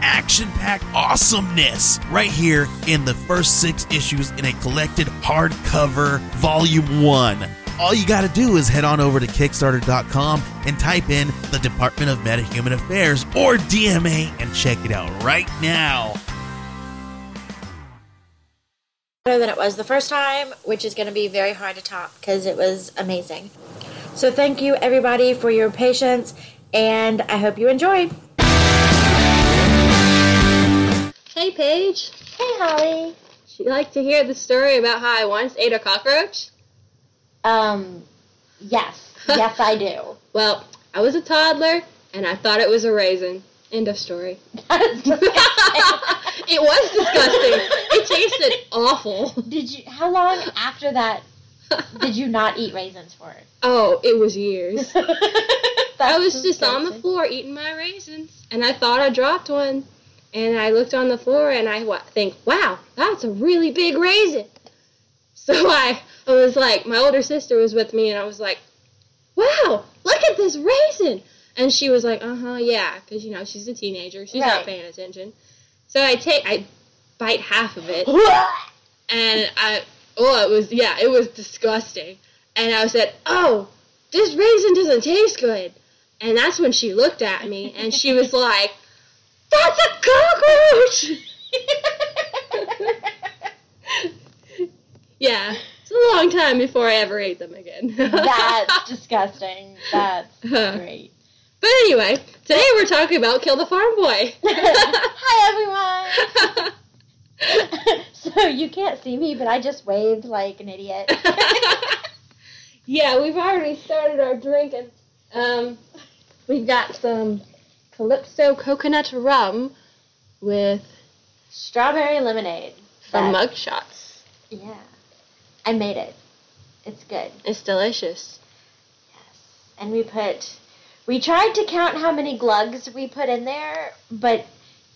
action packed awesomeness right here in the first six issues in a collected hardcover volume one. All you got to do is head on over to Kickstarter.com and type in the Department of Metahuman Affairs or DMA and check it out right now. better than it was the first time, which is going to be very hard to top because it was amazing. So thank you everybody for your patience, and I hope you enjoy. Hey, Paige. Hey, Holly. Would you like to hear the story about how I once ate a cockroach? Um, yes, yes, I do. Well, I was a toddler and I thought it was a raisin. End of story. That is disgusting. It was disgusting. it tasted awful. did you? How long after that did you not eat raisins for? Oh, it was years. I was That's just on the floor eating my raisins, and I thought I dropped one. And I looked on the floor, and I wa- think, "Wow, that's a really big raisin." So I, I was like, my older sister was with me, and I was like, "Wow, look at this raisin!" And she was like, "Uh huh, yeah," because you know she's a teenager, she's Right. not paying attention. So I take, I bite half of it, and I, oh, it was, yeah, it was disgusting. And I said, "Oh, this raisin doesn't taste good." And that's when she looked at me and she was like, That's a cockroach! yeah, it's a long time before I ever ate them again. That's disgusting. That's great. But anyway, today we're talking about Kill the Farm Boy. Hi, everyone. so you can't see me, but I just waved like an idiot. yeah, we've already started our drinking. Um, we've got some Calypso coconut rum with Strawberry lemonade. from That- mugshots. Yeah. I made it. It's good. It's delicious. Yes. And we put we tried to count how many glugs we put in there, but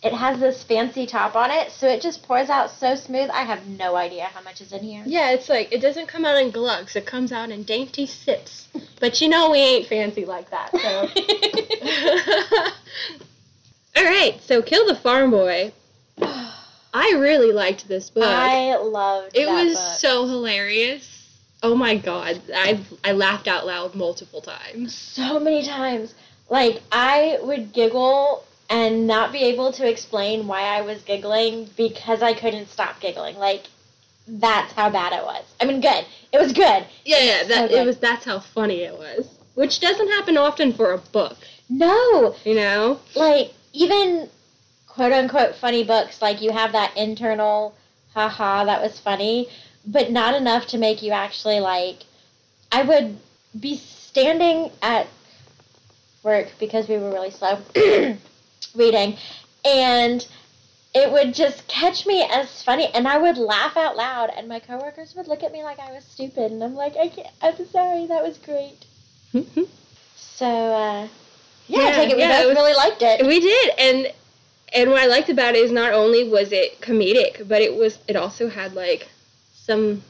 it has this fancy top on it, so it just pours out so smooth. I have no idea how much is in here. Yeah, it's like it doesn't come out in glugs. It comes out in dainty sips. But you know we ain't fancy like that. So. All right, so kill the farm boy. I really liked this book. I loved it was book. so hilarious. Oh my god, I I laughed out loud multiple times. so many times. Like I would giggle and not be able to explain why I was giggling because I couldn't stop giggling. Like that's how bad it was. I mean, good. It was good. Yeah, yeah, that good. it was. That's how funny it was. Which doesn't happen often for a book, No, you know. like even quote unquote funny books, like you have that internal haha that was funny, but not enough to make you actually like I would be standing at work because we were really slow reading and it would just catch me as funny and I would laugh out loud and my coworkers would look at me like I was stupid and I'm like I can't I'm sorry that was great. So uh yeah, I Yeah, take it we yeah, both it was- really liked it. We did, and and what I liked about it is not only was it comedic, but it was it also had like some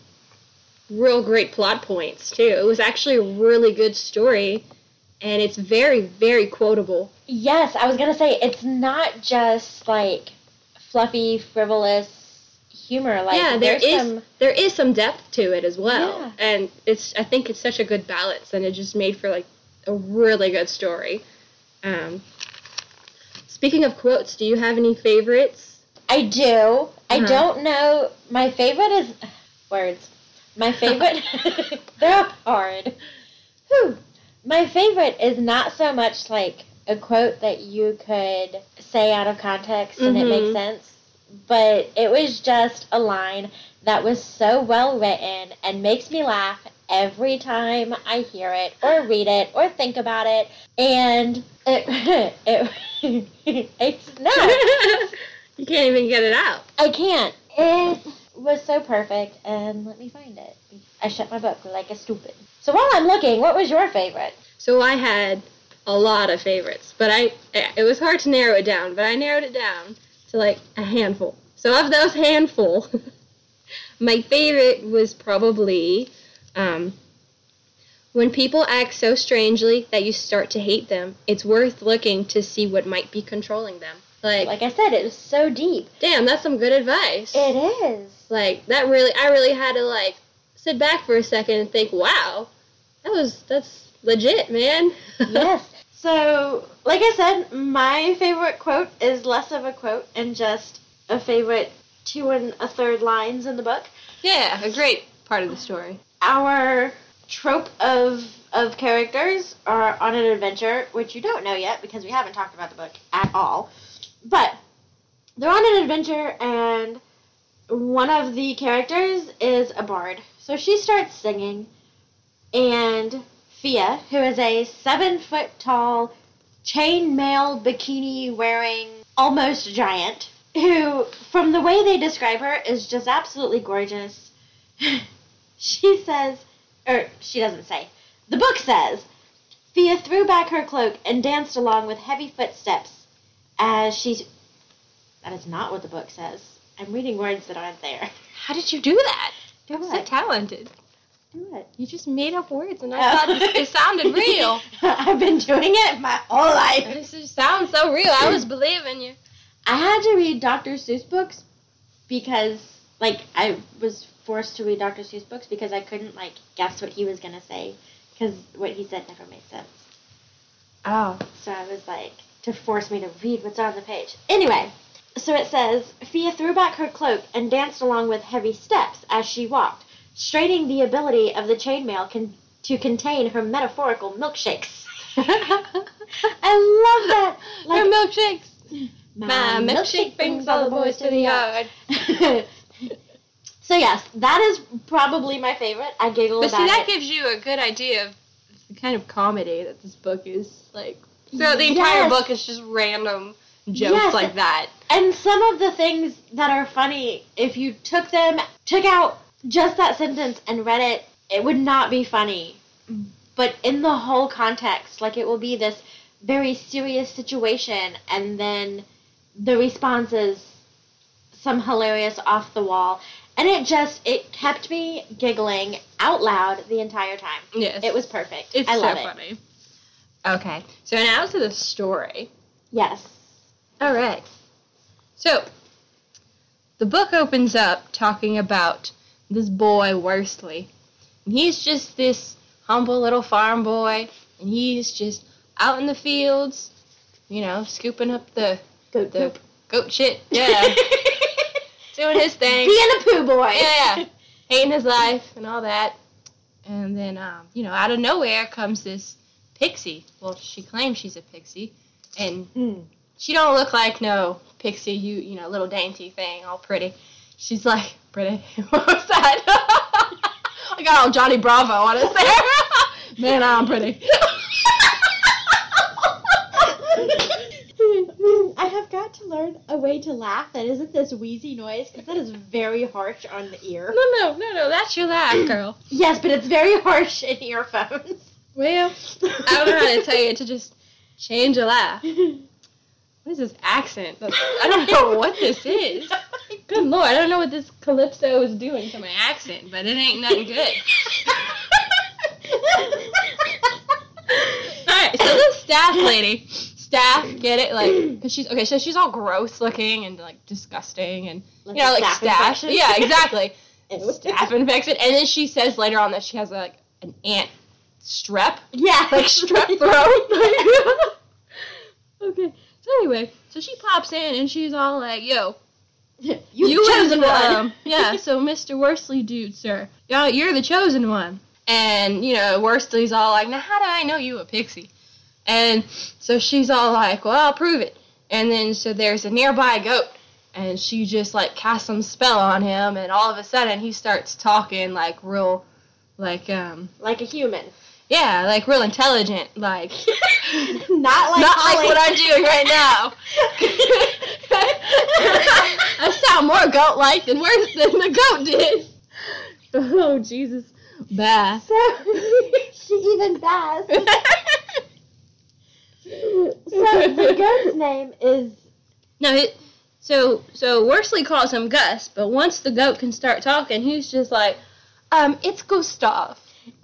real great plot points too. It was actually a really good story, and it's very very quotable. Yes, I was gonna say it's not just like fluffy, frivolous humor. Like yeah, there there's is some there is some depth to it as well, Yeah. and it's I think it's such a good balance, and it just made for like a really good story. Um, speaking of quotes, do you have any favorites? I do. I Uh-huh. don't know. My favorite is words. My favorite they're hard. Whew. My favorite is not so much like a quote that you could say out of context and it Mhm. makes sense, but it was just a line that was so well written and makes me laugh every time I hear it or read it or think about it. And it, it it's no, you can't even get it out. I can't. It was so perfect, and let me find it. I shut my book like a stupid. So while I'm looking, what was your favorite? So I had a lot of favorites, but I it was hard to narrow it down, but I narrowed it down to like a handful. So of those handful, my favorite was probably um, when people act so strangely that you start to hate them. It's worth looking to see what might be controlling them. Like, Like I said, it was so deep. damn, that's some good advice. It is. like that really, I really had to like sit back for a second and think, wow, that was that's legit, man. yes. So, like I said, my favorite quote is less of a quote and just a favorite two and a third lines in the book. yeah, a great part of the story. Our trope of of characters are on an adventure, which you don't know yet because we haven't talked about the book at all. But they're on an adventure, and one of the characters is a bard. So she starts singing, and Fia, who is a seven foot tall, chainmail bikini wearing almost giant, who, from the way they describe her, is just absolutely gorgeous. she says, or she doesn't say, the book says, Fia threw back her cloak and danced along with heavy footsteps as she. That is not what the book says. I'm reading words that aren't there. How did you do that? Do You're so talented. Do it. You just made up words, and I Oh. thought it, it sounded real. I've been doing it my whole life. This sounds so real. I was believing you. I had to read Dr. Seuss books because, like, I was forced to read Dr. Seuss books because I couldn't, like, guess what he was going to say because what he said never made sense. Oh. So I was like, to force me to read what's on the page. Anyway, so it says Fia threw back her cloak and danced along with heavy steps as she walked, straining the ability of the chainmail con- to contain her metaphorical milkshakes. I love that. Her milkshakes. My milkshake brings all the boys to the yard. so yes, that is probably my favorite. I giggle But see, that it. gives you a good idea of the kind of comedy that this book is like. So the entire Yes. book is just random jokes Yes. like that. And some of the things that are funny, if you took them, took out just that sentence and read it, it would not be funny. But in the whole context, like it will be this very serious situation, and then the response is some hilarious off the wall. And it just, it kept me giggling out loud the entire time. Yes. It was perfect. It's I love so it. funny. Okay, so now to the story. Yes. All right. So, the book opens up talking about this boy, Worstley. And he's just this humble little farm boy, and he's just out in the fields, you know, scooping up the, Goat the poop. goat shit. Yeah. Doing his thing. Being a poo boy. Yeah, yeah. Hating his life and all that. And then, um, you know, out of nowhere comes this pixie. Well, she claims she's a pixie. And Mm. She don't look like no pixie, you you know, little dainty thing, all pretty. She's like pretty. what was that? I got all Johnny Bravo on us there. Man, I'm pretty. I have got to learn a way to laugh that isn't this wheezy noise because that is very harsh on the ear. no, no, no, no. That's your laugh, girl. Yes, but it's very harsh in earphones. Well, I don't know how to tell you to just change a laugh. What is this accent? I don't know what this is. Good lord, I don't know what this calypso is doing to my accent, but it ain't nothing good. Alright, so this Staph lady, Staph, get it? Like, cause she's, okay, so she's all gross looking and like disgusting and, you know, like staph. infection? Yeah, exactly. Staph infection. And then she says later on that she has like an ant strep Yeah, like strep throat. okay. So anyway, so she pops in and she's all like, "Yo, you, you chosen one. um, yeah. So Mr. Worstley, dude, sir, yeah, you're the chosen one." And you know, Worstley's all like, "Now, how do I know you a pixie?" And so she's all like, "Well, I'll prove it." And then so there's a nearby goat, and she just like casts some spell on him, and all of a sudden he starts talking like real, like um, like a human. Yeah, like real intelligent, like. Not like Not Holly. like what I'm doing right now. I sound more goat like than worse than the goat did. Oh Jesus. Bath. So she even bass. So the goat's name is No, it, so so Worstley calls him Gus, but once the goat can start talking, he's just like, um, it's Gustave.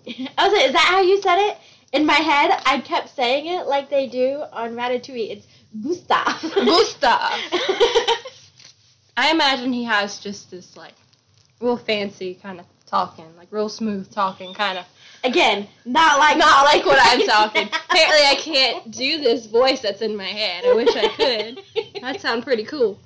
I was like, is that how you said it? In my head, I kept saying it like they do on Ratatouille. It's Gustave. Gustave. I imagine he has just this like real fancy kind of talking, like real smooth talking kind of. Again, not like Not like what I'm talking. Apparently, I can't do this voice that's in my head. I wish I could. That'd sound pretty cool.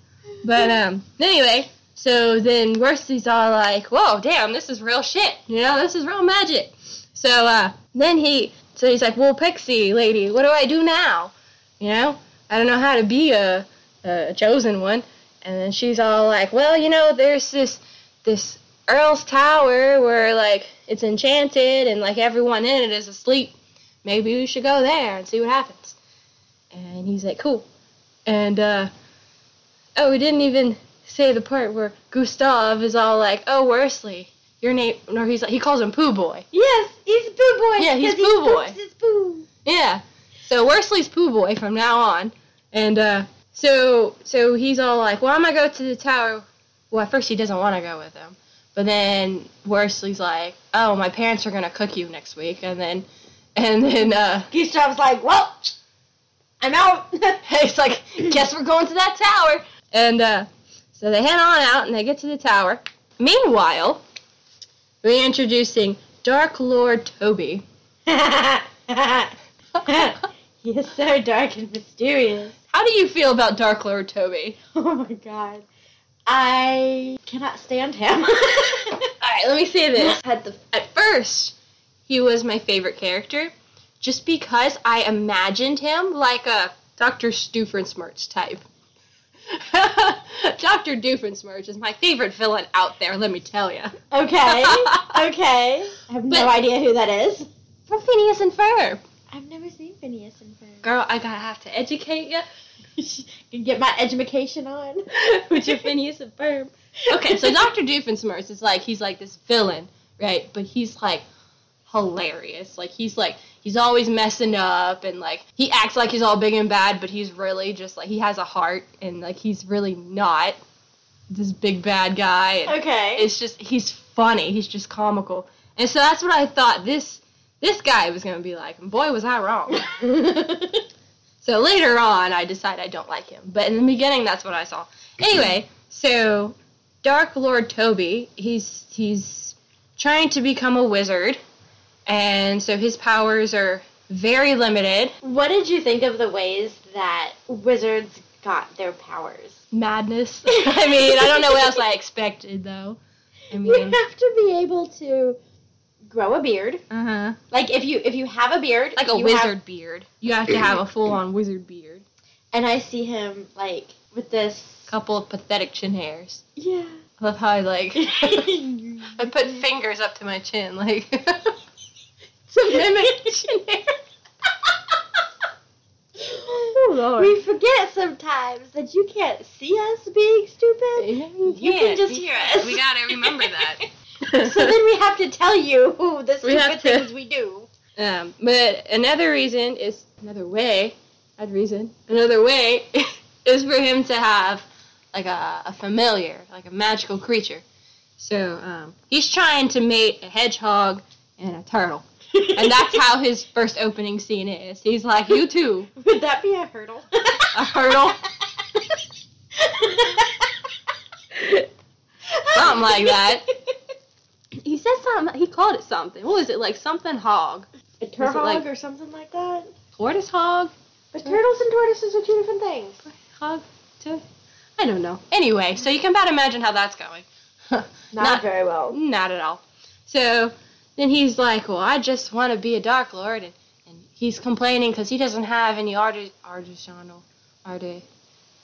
But um, anyway, so then Worstley's all like, "Whoa, damn, this is real shit. You know, this is real magic." So uh, then he, so he's like, "Well, Pixie lady, what do I do now? You know, I don't know how to be a, a chosen one." And then she's all like, "Well, you know, there's this this Earl's Tower where like it's enchanted and like everyone in it is asleep. Maybe we should go there and see what happens." And he's like, "Cool." And uh, oh, we didn't even say the part where Gustave is all like, "Oh, Worstley, your name," or he's like, he calls him Pooh Boy. Yes, he's Pooh Boy. Yeah, he's 'cause he Pooh Boy. his poo. Yeah. So Worstley's Pooh Boy from now on, and uh, so so he's all like, "Well, I'm gonna go to the tower." Well, at first he doesn't want to go with him, but then Worstley's like, "Oh, my parents are gonna cook you next week," and then and then uh, Gustave's like, well, I'm out. he's like, "Guess we're going to that tower," and uh, so they head on out and they get to the tower. Meanwhile, we're Dark Lord Toby. he is so dark and mysterious. How do you feel about Dark Lord Toby? Oh my god. I cannot stand him. Alright, let me say this. At the at first, he was my favorite character, just because I imagined him like a Dr. Doofenshmirtz type. Dr. Doofenshmirtz is my favorite villain out there, let me tell you. okay, okay. I have no But- idea who that is. From Phineas and Ferb. I've never seen Phineas and Ferb. Girl, I gotta have to educate you Can get my education on. with your Phineas and Ferb. Okay, so Dr. Doofenshmirtz is like, he's like this villain, right? But he's like hilarious. Like, he's like, he's always messing up and like, he acts like he's all big and bad, but he's really just like, he has a heart and like, he's really not this big bad guy. And Okay. it's just, he's funny. He's just comical. And so that's what I thought this, this guy was gonna be like. And boy, was I wrong. So later on, I decide I don't like him. But in the beginning, that's what I saw. Anyway, so Dark Lord Toby, he's he's trying to become a wizard, and so his powers are very limited. what did you think of the ways that wizards got their powers? Madness. I mean, I don't know what else I expected though. I mean, You have to be able to grow a beard. uh huh. Like if you if you have a beard, Like a wizard have- beard. You have to have a full-on wizard beard. and I see him like with this. Couple of pathetic chin hairs. Yeah. I love how I like. I put fingers up to my chin, like to mimic chin hair. oh Lord. We forget sometimes that you can't see us being stupid. you, You can just hear us. We gotta remember that. so then we have to tell you the We stupid things we do. um, but another reason is another way. Not reason. Another way is for him to have like a, a familiar, like a magical creature. So um, he's trying to mate a hedgehog and a turtle. And that's how his first opening scene is. He's like, You too. Would that be a hurdle? A hurdle. Something like that. He said something. He called it something. What was it like? Something hog. A turhog like- or something like that. Tortoise hog. But turtles and tortoises are two different things. Hog. To. I don't know. Anyway, so you can about imagine how that's going. Not, Not- very well. Not at all. So then he's like, "Well, I just want to be a Dark Lord," and, and he's complaining because he doesn't have any arti- artisanal, arti-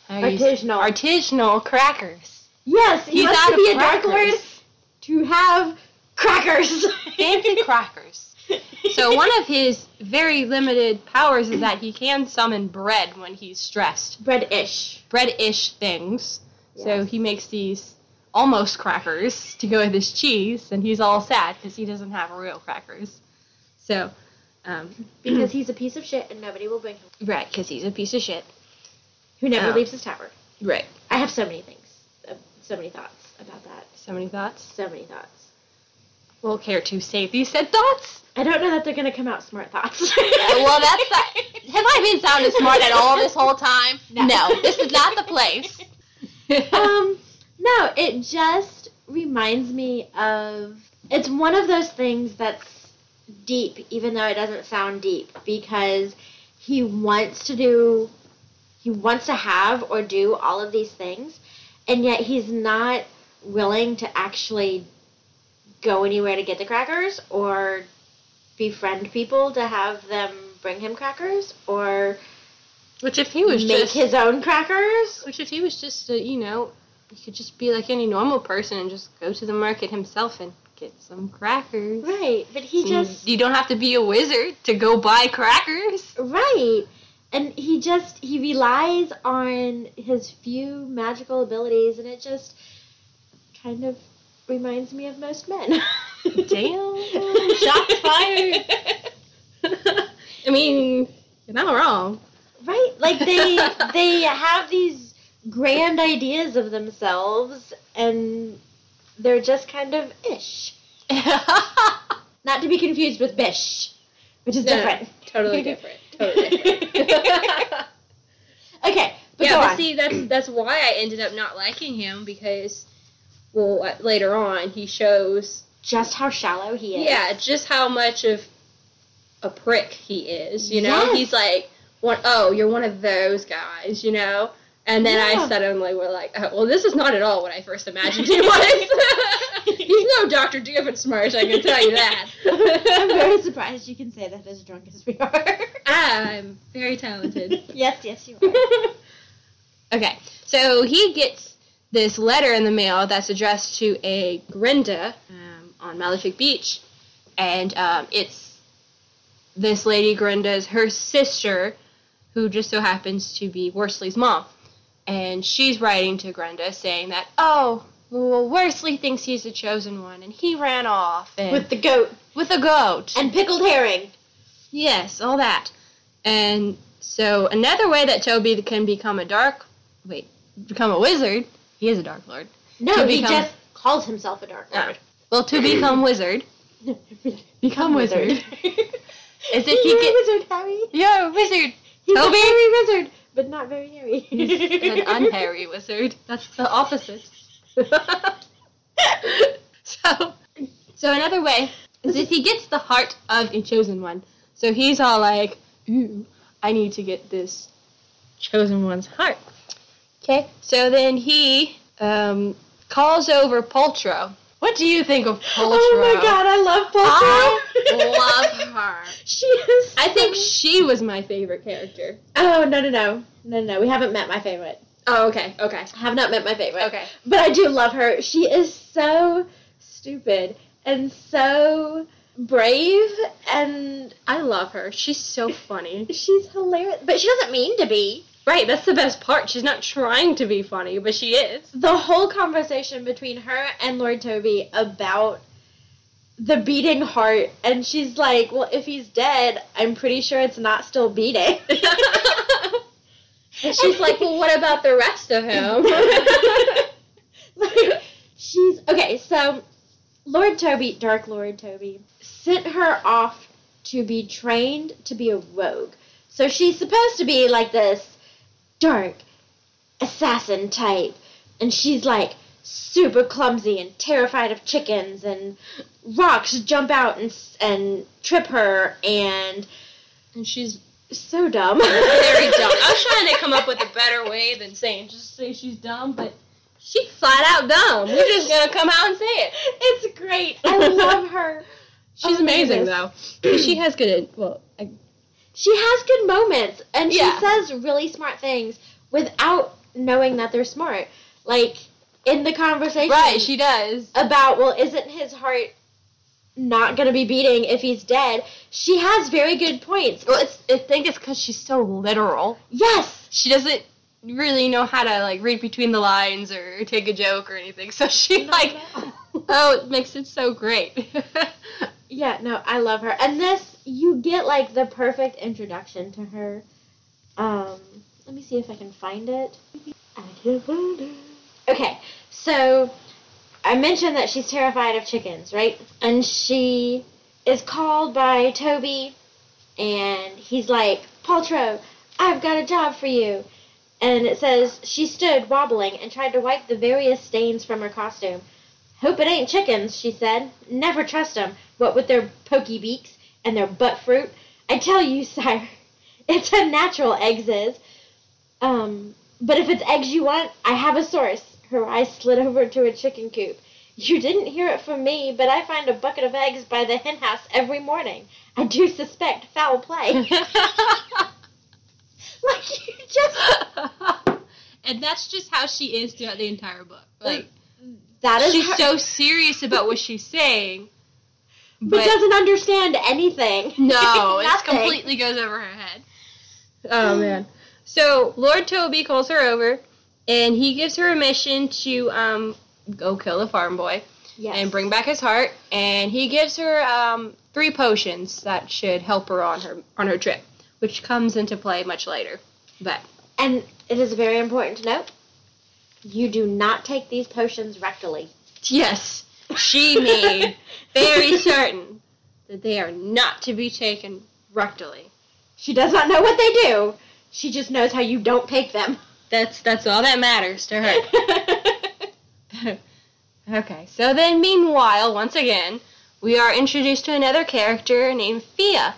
how do you say- Artisanal. artisanal crackers. Yes, he he's must to be a dark lord to have crackers. Fancy crackers. So one of his very limited powers is that he can summon bread when he's stressed. bread-ish. Bread-ish things. So he makes these almost crackers to go with his cheese, and he's all sad because he doesn't have real crackers. So, um, because he's a piece of shit and nobody will bring him. right, because he's a piece of shit. Who never Oh. leaves his tower. Right. I have so many things, uh, so many thoughts about that. So many thoughts. So many thoughts. Will care to save these said thoughts? I don't know that they're gonna come out smart thoughts. well, that's not. Have I been sounding smart at all this whole time? No. this is not the place. um, no, it just reminds me of. It's one of those things that's deep, even though it doesn't sound deep, because he wants to do, he wants to have or do all of these things, and yet he's not willing to actually go anywhere to get the crackers or befriend people to have them bring him crackers or Which if he was make just his own crackers. Which if he was just, a, you know, he could just be like any normal person and just go to the market himself and get some crackers. Right, but he mm. just you don't have to be a wizard to go buy crackers. right, and he just he relies on his few magical abilities, and it just kind of reminds me of most men. Damn, shots fired. I mean, you're not wrong. Right, like they they have these grand ideas of themselves, and they're just kind of ish. Not to be confused with bish, which is No, different. totally different. Totally different. okay, but yeah, but on. see, that's that's why I ended up not liking him because, well, uh, later on he shows just how shallow he is. Yeah, just how much of a prick he is. You know, Yes. he's like, one, oh, you're one of those guys. You know, and then Yeah. I suddenly were like, oh, well, this is not at all what I first imagined he was. he's no Doctor Doofenshmirtz, I can tell you that. I'm very surprised you can say that as drunk as we are. I'm very talented. yes, yes, you are. Okay, so he gets this letter in the mail that's addressed to a Grinda um, on Malefic Beach, and um, it's this lady Grinda's her sister, who just so happens to be Worstley's mom, and she's writing to Grinda saying that oh. Well, Worstley thinks he's the chosen one, and he ran off and With the goat with a goat. and pickled herring. Yes, all that. And so another way that Toby can become a dark wait, become a wizard, he is a dark lord. No, To he become- just calls himself a dark Ah. lord. Well, to become wizard, become wizard. Is if you You're get a wizard, Harry. You're wizard. He's Toby? a wizard, but not very hairy. An unhairy wizard. That's the opposite. so so another way is if he gets the heart of a chosen one. So he's all like, Ooh, I need to get this chosen one's heart. Okay. So then he um, calls over Poltro. What do you think of Poltro? Oh my god, I love Poltro. I love her. she is. I think so- she was my favorite character. Oh no no no no no! We haven't met my favorite. Oh, okay, okay, I have not met my favorite. okay. But I do love her. She is so stupid and so brave and I love her. She's so funny. she's hilarious. But she doesn't mean to be. Right, that's the best part. She's not trying to be funny, but she is. The whole conversation between her and Lord Toby about the beating heart and she's like, "Well, if he's dead, I'm pretty sure it's not still beating." And she's like, well, what about the rest of him? like she's okay so lord toby dark lord toby sent her off to be trained to be a rogue so she's supposed to be like this dark assassin type and she's like super clumsy and terrified of chickens and rocks jump out and and trip her and and she's so dumb very dumb. I was trying to come up with a better way than saying just say she's dumb, but she's flat out dumb. We're just gonna come out and say it. it's great i love her She's amazing goodness. though. she has good. Well, I, she has good moments and Yeah. she says really smart things without knowing that they're smart. Like in the conversation right, she does. about well, isn't his heart not gonna be beating if he's dead. She has very good points. Well, it's I think it's because she's so literal. Yes, She doesn't really know how to like read between the lines or take a joke or anything. So she No, like, no. oh, it makes it so great. Yeah, no, I love her. And this, you get like the perfect introduction to her. Um, let me see if I can find it. I can find it. Okay, so I mentioned that she's terrified of chickens, right? And she is called by Toby, and he's like, Poltro, I've got a job for you. And it says, she stood wobbling and tried to wipe the various stains from her costume. Hope it ain't chickens, she said. Never trust 'em, what with their pokey beaks and their butt fruit. I tell you, sire, it's unnatural, eggs is. Um, but if it's eggs you want, I have a source. Her eyes slid over to a chicken coop. You didn't hear it from me, but I find a bucket of eggs by the hen house every morning. I do suspect foul play. like you just and that's just how she is throughout the entire book. Like that is she's her- so serious about what she's saying, but, but, doesn't understand anything. no, it completely goes over her head. Oh man. So Lord Toby calls her over, and he gives her a mission to um go kill the farm boy Yes. and bring back his heart. And he gives her um three potions that should help her on her on her trip, which comes into play much later. But And it is very important to note you do not take these potions rectally. yes, she made very certain that they are not to be taken rectally. She does not know what they do. She just knows how you don't take them. That's that's all that matters to her. okay, so then meanwhile, once again, we are introduced to another character named Fia.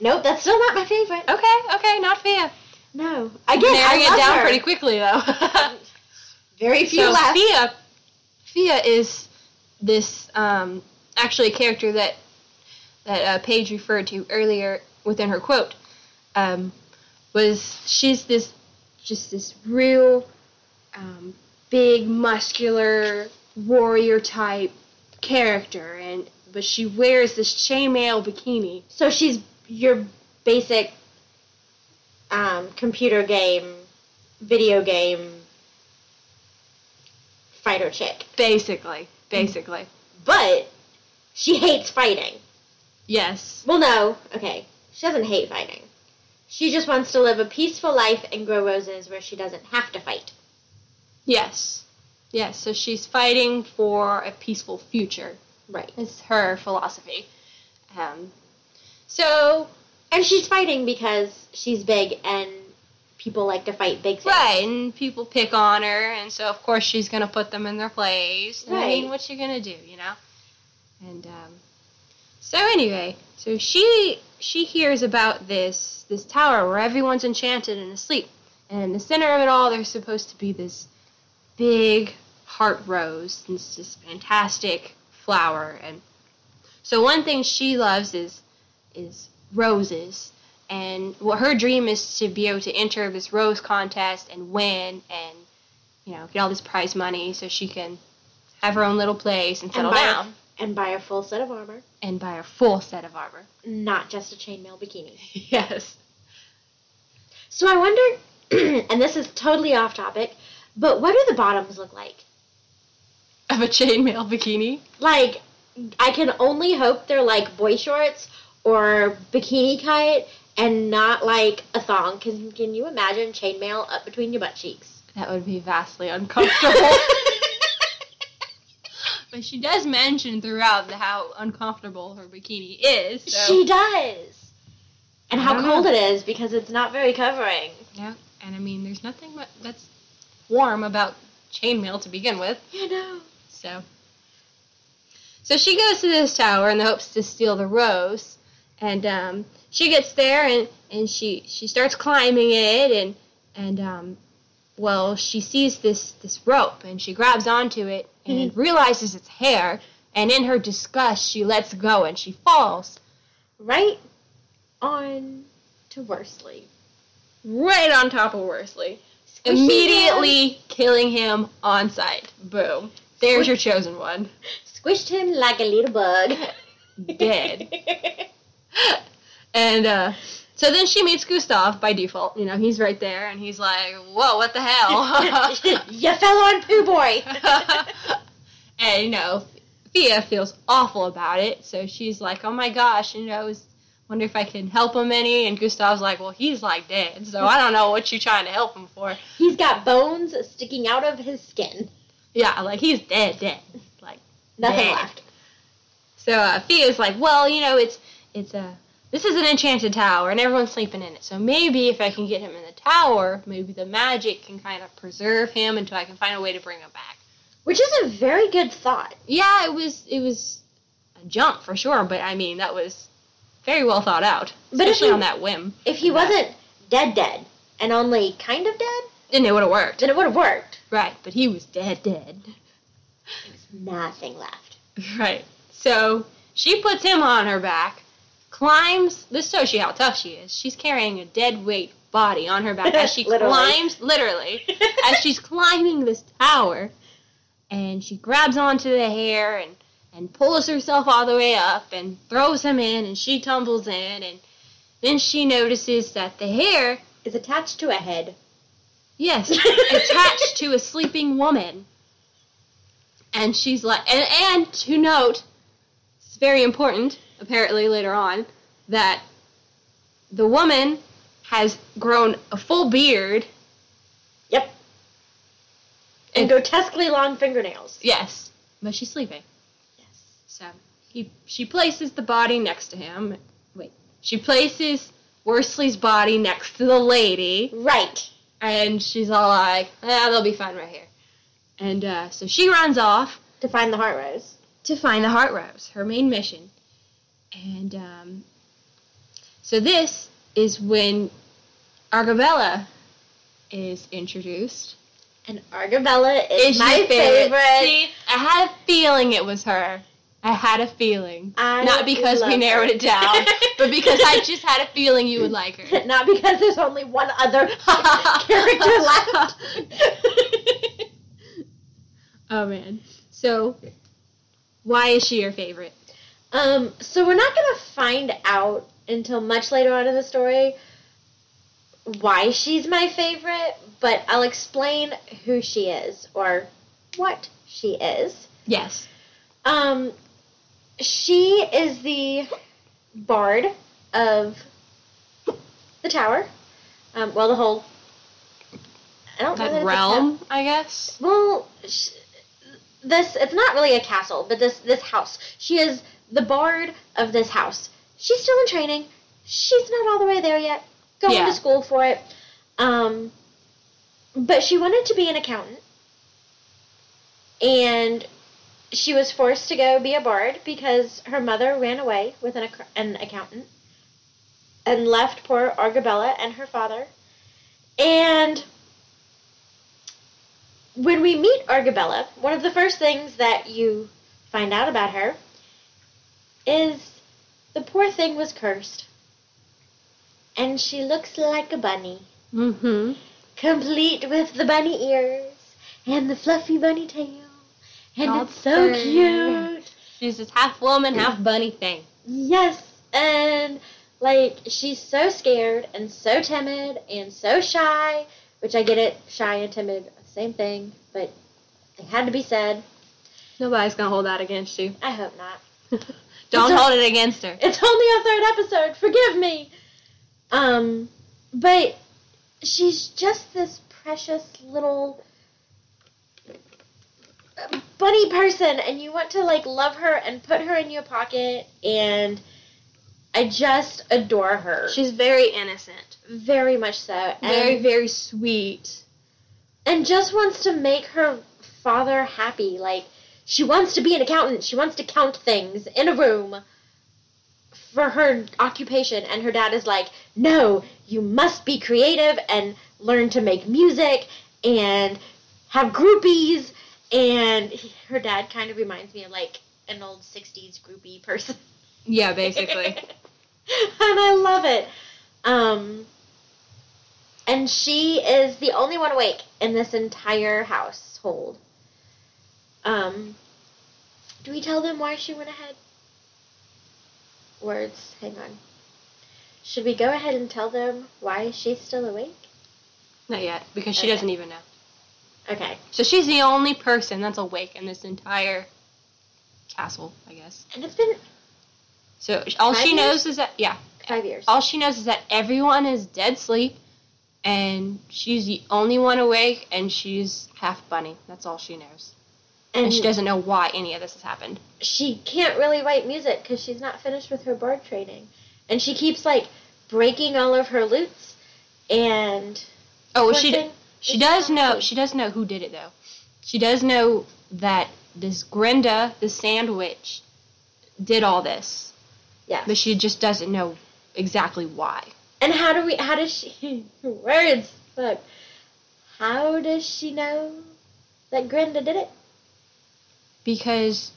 nope, that's still not my favorite. Okay, okay, not Fia. No. Again, Narrowing I it down her. pretty quickly though. Very few so left. Fia, Fia is this um, actually a character that that uh, Paige referred to earlier within her quote. Um, was she's this just this real um, big muscular warrior type character and but she wears this chainmail bikini So she's your basic um, computer game, video game fighter chick. basically basically But she hates fighting. yes Well, no. Okay. She doesn't hate fighting. She just wants to live a peaceful life and grow roses where she doesn't have to fight. yes yes so she's fighting for a peaceful future Right. It's her philosophy. Um, so And she's fighting because she's big and people like to fight big things. right, and people pick on her, and so of course she's gonna put them in their place. I mean, Right. what you gonna do, you know? And um, so anyway, so she she hears about this this tower where everyone's enchanted and asleep, and in the center of it all, there's supposed to be this big heart rose. And it's this fantastic flower, and so one thing she loves is is roses. And what her dream is to be able to enter this rose contest and win, and you know get all this prize money so she can have her own little place and settle buy- down And buy a full set of armor, and buy a full set of armor. not just a chainmail bikini. yes. So I wonder, and this is totally off topic, but what do the bottoms look like? Of a chainmail bikini. Like, I can only hope they're like boy shorts or bikini cut and not like a thong. Can, can you imagine chainmail up between your butt cheeks? That would be vastly uncomfortable. but she does mention throughout the how uncomfortable her bikini is. So. She does. And how cold know. it is because it's not very covering. Yeah, and I mean, there's nothing that's warm about chainmail to begin with. You know. So, so she goes to this tower in the hopes to steal the rose, and um, she gets there and, and she she starts climbing it, and and um, well, she sees this this rope, and she grabs onto it and realizes it's hair, and in her disgust, she lets go and she falls Right on to Worstley. right on top of Worstley, Squishy immediately killing him on sight. Boom. There's your chosen one. Squished him like a little bug. Dead. And uh, so then she meets Gustave by default. You know, he's right there, and he's like, "Whoa, what the hell?" you fell on Pooh Boy. and you know, Fia feels awful about it, so she's like, "Oh my gosh," you know, is wonder if I can help him any. And Gustave's like, "Well, he's like dead, so I don't know what you're trying to help him for." He's got bones sticking out of his skin. Yeah, like he's dead, dead, like Nothing dead. left. So uh, Fia's like, "Well, you know, it's it's a." This is an enchanted tower, and everyone's sleeping in it. So maybe if I can get him in the tower, maybe the magic can kind of preserve him until I can find a way to bring him back. Which is a very good thought. Yeah, it was it was a jump for sure, but I mean that was very well thought out, But especially you- on that whim. If he wasn't dead dead and only kind of dead, Then it would have worked, then it would have worked. right? But he was dead, dead. There was Nothing left. Right. So she puts him on her back, climbs. This shows you how tough she is. She's carrying a dead weight body on her back as she Literally. climbs, literally, as she's climbing this tower, and she grabs onto the hair and and pulls herself all the way up and throws him in, and she tumbles in, and then she notices that the hair, is attached to a head. yes, attached to a sleeping woman. And she's like, and, and to note, it's very important, apparently later on, that the woman has grown a full beard. Yep. And grotesquely long fingernails. Yes, but she's sleeping. Yes. So he, she places the body next to him. Wait, she places Worstley's body next to the lady. Right. And she's all like, ah, they'll be fine right here. And uh, so she runs off To find the heart rose. to find the Heart Rose, her main mission. And um, so this is when Argabella is introduced. And Argabella is, Is my your favorite. See, I had a feeling it was her. I had a feeling. I Not because we narrowed her. it down, but because I just had a feeling you would like her. Not because there's only one other character left. oh man. So, why is she your favorite? Um, so we're not gonna find out until much later on in the story why she's my favorite, but I'll explain who she is or what she is. Yes. Um, she is the bard of the tower. Um, well, the whole. I don't know that That it's a realm, I guess. well, sh- this it's not really a castle, but this this house. She is the bard of this house. She's still in training. She's not all the way there yet. Going Yeah. to school for it. Um, but she wanted to be an accountant, and she was forced to go be a bard because her mother ran away with an, ac- an accountant and left poor Argabella and her father. And when we meet Argabella, one of the first things that you find out about her is the poor thing was cursed. And she looks like a bunny, Mm-hmm. complete with the bunny ears and the fluffy bunny tail. And All it's so cute. She's this half woman, half bunny thing. Yes, and like she's so scared and so timid and so shy, which I get it, shy and timid, same thing, but it had to be said. Nobody's gonna hold that against you. I hope not. Don't It's a- hold it against her. It's only a third episode. Forgive me. Um, but she's just this precious little uh, bunny person, and you want to like love her and put her in your pocket, and I just adore her. She's very innocent. very much so, and, Very, very sweet. and just wants to make her father happy. Like she wants to be an accountant. She wants to count things in a room for her occupation, and her dad is like, "No, you must be creative and learn to make music and have groupies." And he- her dad kind of reminds me of like an old '60s groupie person. Yeah, basically. and I love it. Um, and she is the only one awake in this entire household. Um, do we tell them why she went ahead? Words, hang on. Should we go ahead and tell them why she's still awake? Not yet, because she Okay. doesn't even know. Okay. So she's the only person that's awake in this entire castle, I guess. And it's been So all she years? knows is that yeah, five years. all she knows is that everyone is dead sleep, and she's the only one awake, and she's half bunny. That's all she knows, and, and she doesn't know why any of this has happened. she can't really write music because she's not finished with her bard training. And she keeps, like, breaking all of her lutes. And. Oh, poor she d- she does know good. she does know who did it though. She does know that this Grinda, the Sand Witch, did all this, Yeah. but she just doesn't know exactly why. And how do we. How does she. Words. Look. How does she know that Grinda did it? Because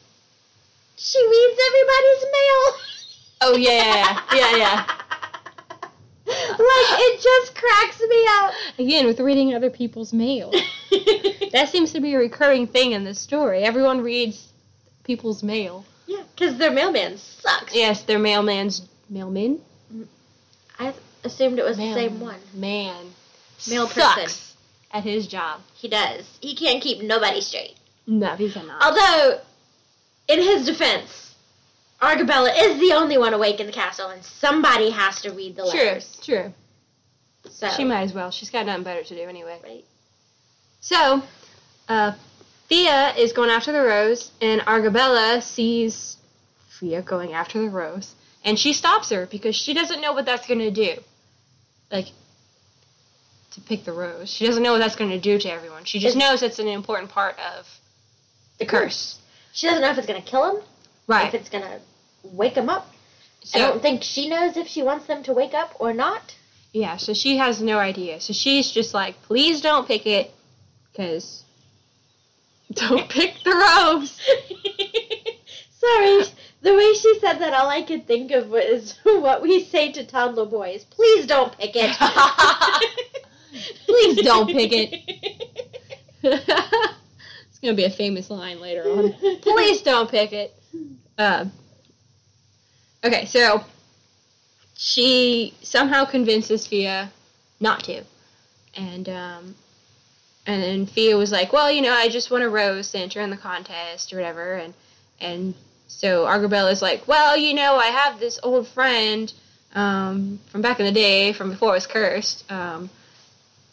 She reads everybody's mail. oh yeah yeah yeah like, it just cracks me up. Again, with reading other people's mail. That seems to be a recurring thing in this story. Everyone reads people's mail. yeah, because their mailman sucks. Yes, their mailman's mailman. Mm, I assumed it was Man, the same one. Man, Mail sucks person. at his job. He does. He can't keep nobody straight. No, he cannot. Although, in his defense, Argabella is the only one awake in the castle, and somebody has to read the True, letters. true. True. So, She might as well. She's got nothing better to do anyway. Right. So, uh, Fia is going after the rose, and Argabella sees Fia going after the rose, and she stops her because she doesn't know what that's going to do. Like, to pick the rose. She doesn't know what that's going to do to everyone. She just knows it's an important part of the curse. She doesn't know if it's going to kill him, right? if it's going to wake him up. So, I don't think she knows if she wants them to wake up or not. yeah, so she has no idea. So she's just like, please don't pick it, because don't pick the rose. Sorry, the way she said that, all I could think of was what we say to toddler boys. Please don't pick it. Please don't pick it. It's gonna be a famous line later on. Please don't pick it. Uh, okay, so she somehow convinces Fia not to, and um, and then Fia was like, "Well, you know, I just want a rose to enter in the contest or whatever," and and so is like, "Well, you know, I have this old friend um, from back in the day, from before it was cursed." Um,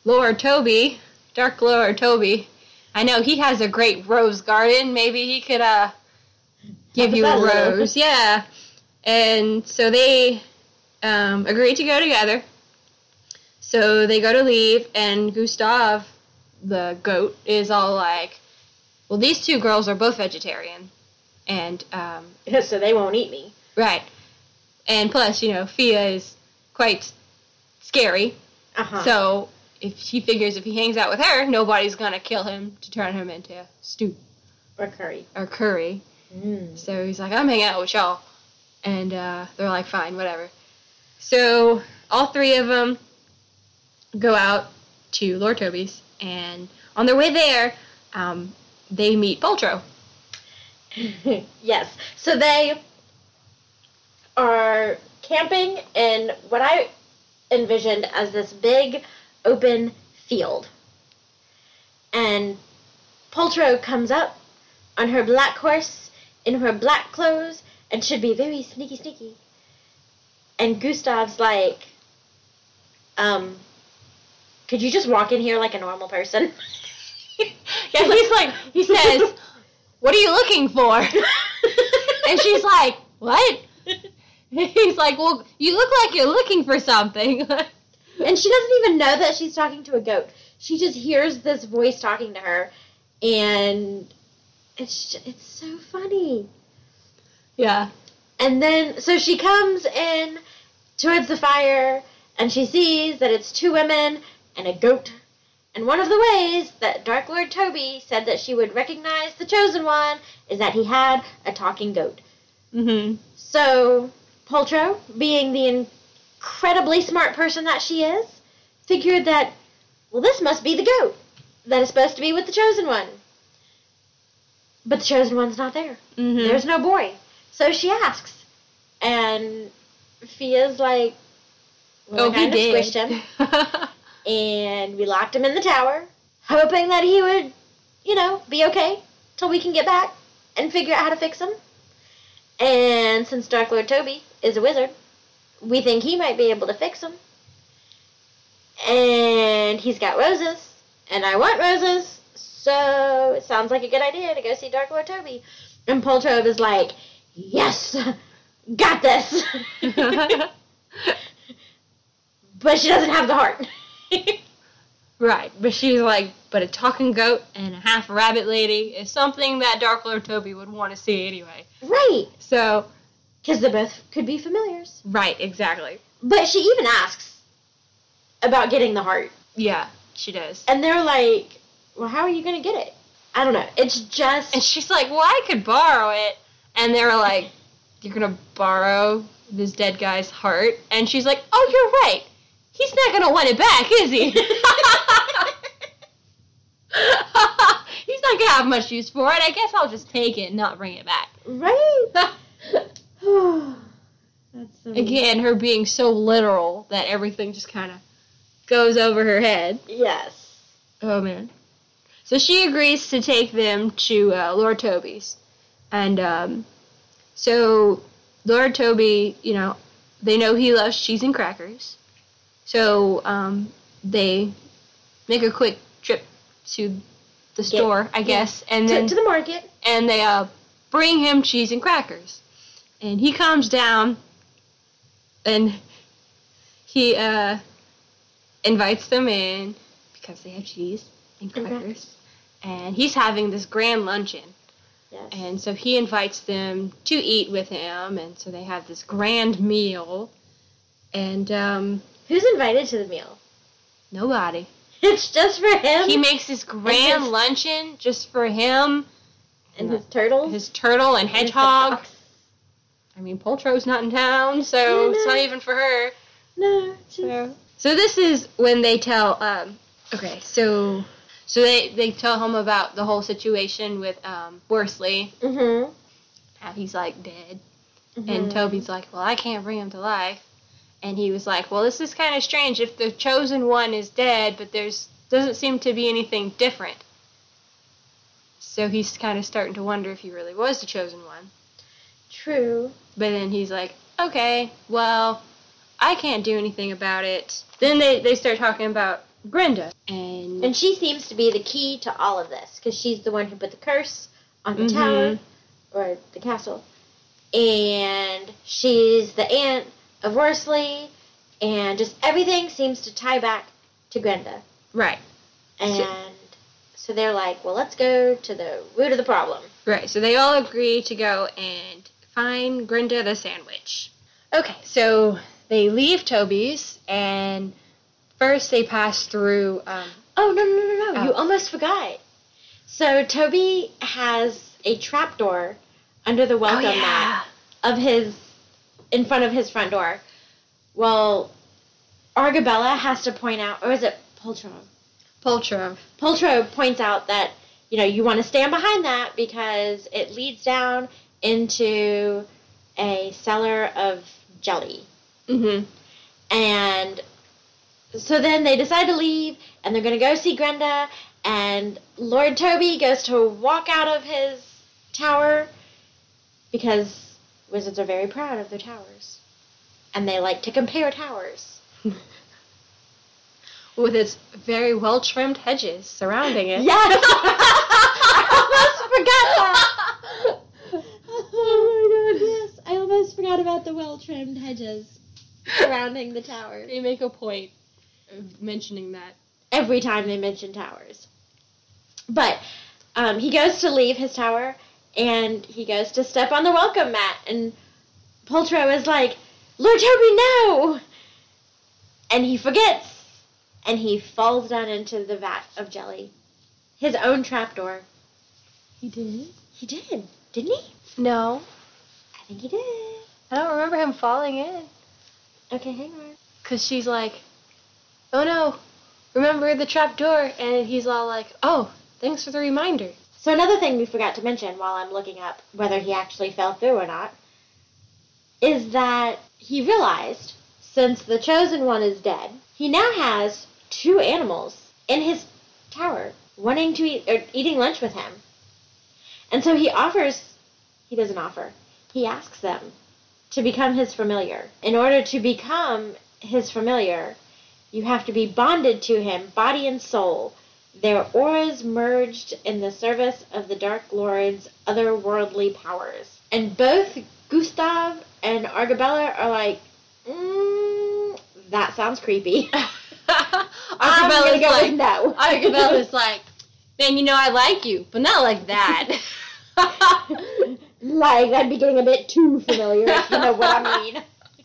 Lord Toby, Dark Lord Toby. I know he has a great rose garden. Maybe he could uh give you a out a little. rose. Yeah. And so they um, agree to go together. So they go to leave, and Gustave, the goat, is all like, "Well, these two girls are both vegetarian, and um, so they won't eat me. right, and plus, you know, Fia is quite scary." Uh-huh. So if he figures if he hangs out with her, nobody's gonna kill him to turn him into stew or curry. or curry. Mm. So he's like, I'm hanging out with y'all, and uh, they're like, fine, whatever. So all three of them go out to Lord Toby's, and on their way there, um, they meet Poltro. yes. So they are camping in what I envisioned as this big open field. And Poltro comes up on her black horse in her black clothes and should be very sneaky sneaky. And Gustave's like, um, could you just walk in here like a normal person? Yeah, he's like, he says, "What are you looking for?" and she's like, "What?" He's like, "Well, you look like you're looking for something." And she doesn't even know that she's talking to a goat. She just hears this voice talking to her, and it's it's so funny. yeah. And then so she comes in towards the fire, and she sees that it's two women and a goat. And one of the ways that Dark Lord Toby said that she would recognize the chosen one is that he had a talking goat. Mhm. So, Poltro, being the incredibly smart person that she is, figured that, well, this must be the goat that is supposed to be with the chosen one. But the chosen one's not there. Mm-hmm. There's no boy. So she asks. And Fia's like, well, oh, I kind he of did. squished him. And we locked him in the tower, hoping that he would, you know, be okay till we can get back and figure out how to fix him. And since Dark Lord Toby is a wizard, we think he might be able to fix him. And he's got roses, and I want roses, so it sounds like a good idea to go see Dark Lord Toby. And Poltrove is like, yes, got this. but she doesn't have the heart. right, but she's like, but a talking goat and a half rabbit lady is something that Dark Lord Toby would want to see anyway. right, So, because they both could be familiars. right, exactly. But she even asks about getting the heart. Yeah, she does. And they're like, well, how are you going to get it? I don't know. It's just. And she's like, well, I could borrow it. And they're like, you're going to borrow this dead guy's heart? And she's like, oh, you're right. He's not going to want it back, is he? He's not going to have much use for it. I guess I'll just take it and not bring it back. right? So Again, her being so literal that everything just kind of goes over her head. Yes. Oh man. So she agrees to take them to uh, Lord Toby's, and um, so Lord Toby, you know, they know he loves cheese and crackers, so um, they make a quick trip to the store, I yeah. guess, and To, then to the market. and they uh, bring him cheese and crackers, and he comes down, and he uh, invites them in because they have cheese and And crackers, and he's having this grand luncheon, Yes. and so he invites them to eat with him, and so they have this grand meal, and um, Who's invited to the meal? nobody. It's just for him He makes this grand luncheon just for him, and his turtle. his turtle and and hedgehog. I mean, Poltro's not in town, so Yeah, it's not even for her. No, So, so this is when they tell. Um, okay, so so they they tell him about the whole situation with um, Worstley, Mm-hmm. how he's like dead, Mhm. and Toby's like, well, I can't bring him to life, and he was like, well, this is kind of strange. If the chosen one is dead, but there's doesn't seem to be anything different. So he's kind of starting to wonder if he really was the chosen one. True. But then he's like, okay, well, I can't do anything about it. Then they, they start talking about Brenda. And, And she seems to be the key to all of this because she's the one who put the curse on the Mhm. tower or the castle. And she's the aunt of Worstley. And just everything seems to tie back to Grinda. right, And So- so they're like, well, let's go to the root of the problem. right. So they all agree to go and find Brenda the sandwich. Okay, so they leave Toby's, and first they pass through. Um, Oh, no, no, no, no. You Oh. almost forgot. So Toby has a trapdoor under the welcome mat. of his in front of his front door. Well, Argabella has to point out, or is it Poltrove? Poltrove. Poltrove points out that you know you want to stand behind that because it leads down into a cellar of jelly, Mm-hmm. and so then they decide to leave, and they're going to go see Grinda, and Lord Toby goes to walk out of his tower because wizards are very proud of their towers, and they like to compare towers. With its very well trimmed hedges surrounding it. Yes, I almost forgot that. Oh my god! Yes, About the well-trimmed hedges surrounding the tower. They make a point of mentioning that. every time they mention towers. But um, he goes to leave his tower and he goes to step on the welcome mat, and Poltro is like, Lord Toby, no! And he forgets, and he falls down into the vat of jelly. His own trapdoor. He did? He did, didn't he? No. I think he did. I don't remember him falling in. Okay, hang on. Because she's like, oh no, remember the trap door? And he's all like, oh, thanks for the reminder. So another thing we forgot to mention while I'm looking up whether he actually fell through or not is that he realized since the chosen one is dead, he now has two animals in his tower wanting to eat or eating lunch with him. And so he offers he doesn't offer. He asks them to become his familiar. In order to become his familiar, you have to be bonded to him, body and soul, their auras merged in the service of the Dark Lord's otherworldly powers. And both Gustave and Argabella are like, mm, that sounds creepy. Argabella's go like, no. Argabella's like, man, you know I like you, but not like that. Like I'd be getting a bit too familiar, if you know what I mean.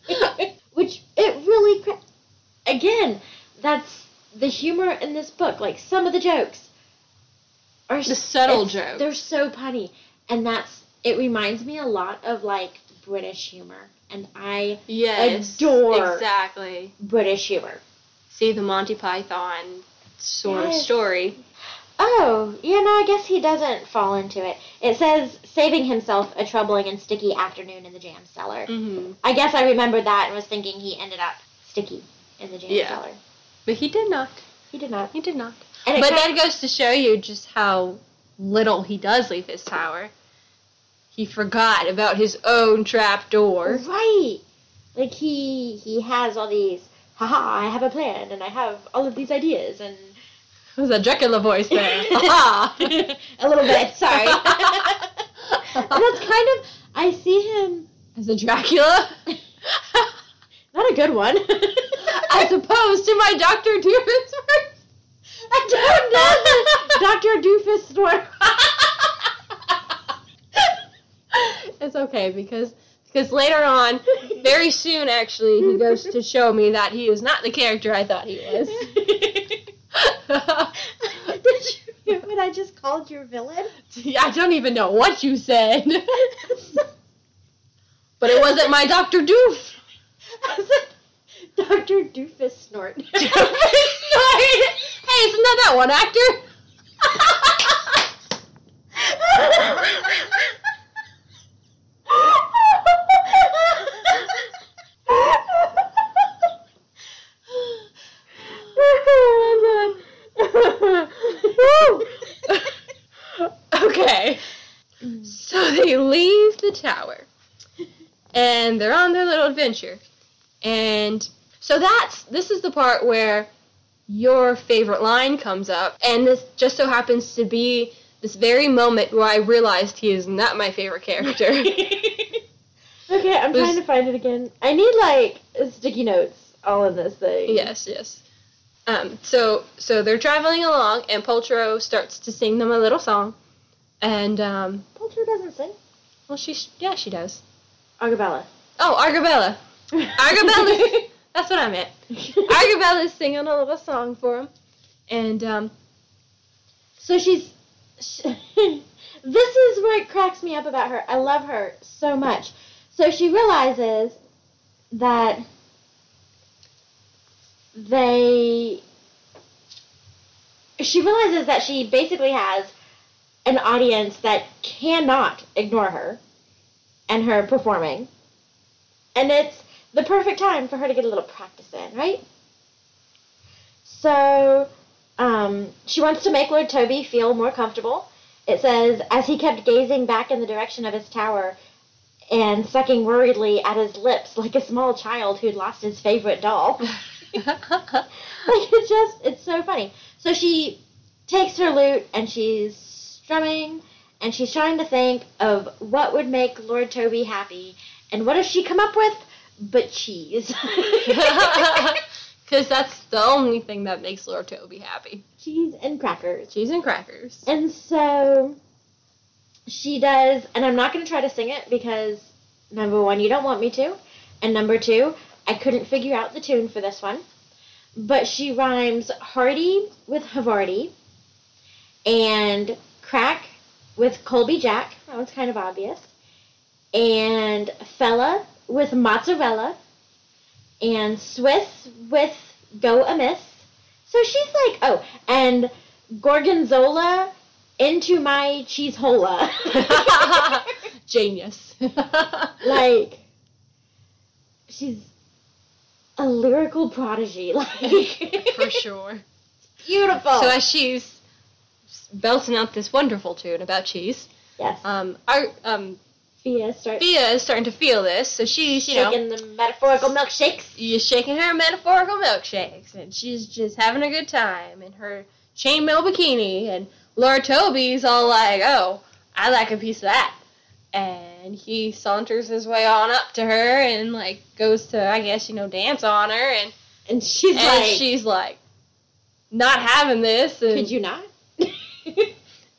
Which it really, cra- again, that's the humor in this book. Like some of the jokes are The subtle jokes. They're so punny, and that's it. Reminds me a lot of like British humor, and I yes, Adore. exactly. British humor. See the Monty Python sort of story. Oh, yeah, no, I guess he doesn't fall into it. It says saving himself a troubling and sticky afternoon in the jam cellar. hmm I guess I remembered that and was thinking he ended up sticky in the jam Yeah. cellar. But he did not. He did not. He did not. But that goes to show you just how little he does leave his tower. He forgot about his own trap door. right. Like he he has all these. Haha! I have a plan, and I have all of these ideas, and Was a Dracula voice there. A little bit. Sorry. that's kind of. I see him. As a Dracula? Not a good one. As opposed to my Dr. Doofus. I don't know. Doctor Doofenshmirtz. it's okay because because later on, very soon actually, he goes to show me that he is not the character I thought he was. Did you hear what I just called your villain? I don't even know what you said. but it wasn't my Dr. Doof. I said, Dr. Doofenshmirtz. hey, isn't that that one actor? okay. So they leave the tower and they're on their little adventure. And so that's this is the part where your favorite line comes up and this just so happens to be this very moment where I realized he is not my favorite character. Okay, I'm Was- trying to find it again. I need like sticky notes all in this thing. yes, yes. Um, so so they're traveling along and Poltro starts to sing them a little song. And um, Poultry doesn't sing. Well she yeah, she does. Argabella. Oh, Argabella. Argabella. That's what I meant. Argabella's singing a little song for him. And um, So she's. Sh this is where it cracks me up about her. I love her so much. So she realizes that they. She realizes that she basically has an audience that cannot ignore her and her performing. And it's the perfect time for her to get a little practice in, right? So um, she wants to make Lord Toby feel more comfortable. It says, as he kept gazing back in the direction of his tower and sucking worriedly at his lips like a small child who'd lost his favorite doll. like it's just, it's so funny. So she takes her lute and she's strumming and she's trying to think of what would make Lord Toby happy. And what does she come up with? But cheese. Because that's the only thing that makes Lord Toby happy. cheese and crackers. Cheese and crackers. And so she does, and I'm not going to try to sing it because number one, you don't want me to, and number two, I couldn't figure out the tune for this one. But she rhymes hearty with Havarti and crack with Colby Jack. That one's kind of obvious. And fella with mozzarella and Swiss with go amiss. So she's like, oh, and gorgonzola into my cheese hola. Genius. like she's a lyrical prodigy. Like For sure. beautiful. So as she's belting out this wonderful tune about cheese, yes, um, our um, Fia starts Fia is starting to feel this, so she's you know shaking the metaphorical milkshakes. she's shaking her metaphorical milkshakes, and she's just having a good time in her chainmail bikini, and Lord Toby's all like, "Oh, I like a piece of that," and he saunters his way on up to her and like goes to, I guess you know, dance on her, and And she's and like, she's like, not having this, and could you not?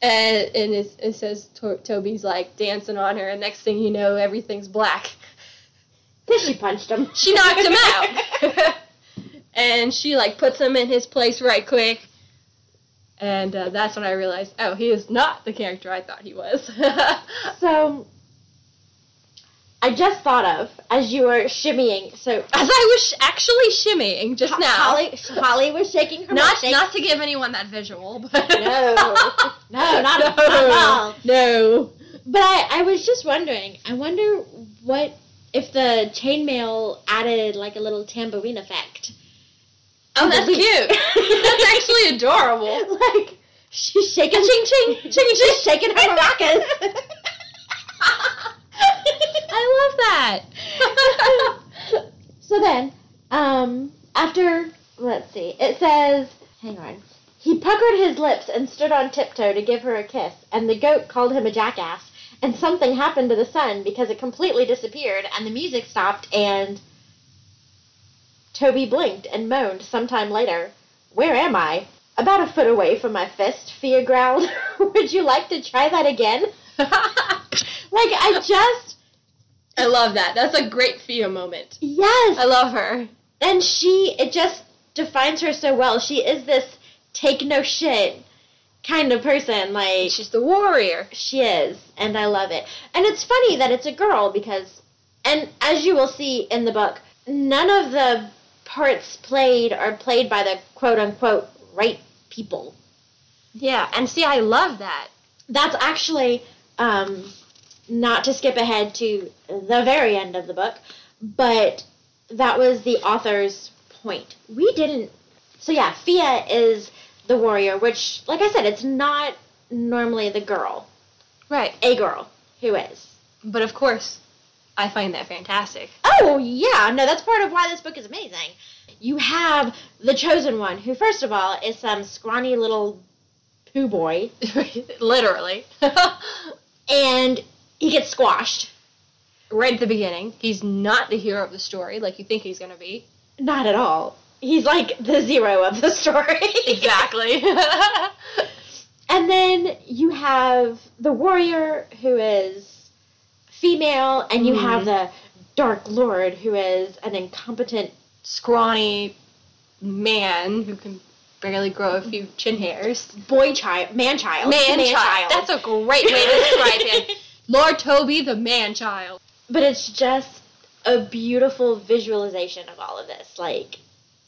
and, and it, it says to- Toby's like dancing on her, and next thing you know, everything's black. Then she punched him. She knocked him out. and she like puts him in his place right quick. And uh, that's when I realized, oh, he is not the character I thought he was. so I just thought of as you were shimmying. So As I was sh- actually shimmying just Ho- now, Holly, Holly was shaking her not milkshake. not to give anyone that visual, but No. No, not- no, not at all. No. But I, I was just wondering. I wonder what if the chainmail added like a little tambourine effect. Oh, that's cute. that's actually adorable. like she's shaking, ching ching, ching, she's shaking her maracas. That. so then, um, after let's see, it says, hang on. He puckered his lips and stood on tiptoe to give her a kiss, and the goat called him a jackass. And something happened to the sun because it completely disappeared, and the music stopped, and Toby blinked and moaned sometime later, Where am I? About a foot away from my fist, Fia growled. Would you like to try that again? Like, I just, I love that. That's a great Fia moment. yes! I love her. and she it just defines her so well she is this take no shit kind of person like She's the warrior. she is and i love it and it's funny that it's a girl because and as you will see in the book none of the parts played are played by the quote unquote right people Yeah, and see, I love that. that's actually um, not to skip ahead to the very end of the book, but that was the author's point. We didn't. So yeah, Fia is the warrior, which, like I said, it's not normally the girl, Right. a girl who is. But of course, I find that fantastic. Oh yeah, no, that's part of why this book is amazing. You have the chosen one, who first of all is some scrawny little poo boy, Literally. and he gets squashed. right at the beginning, he's not the hero of the story like you think he's going to be. Not at all. He's like the zero of the story. Exactly. and then you have the warrior who is female, and you Mhm. have the dark lord who is an incompetent. Scrawny man who can barely grow a few chin hairs. Boy child, man child, Man, child. That's a great way to describe him. Lord Toby, the man child. but it's just a beautiful visualization of all of this. Like,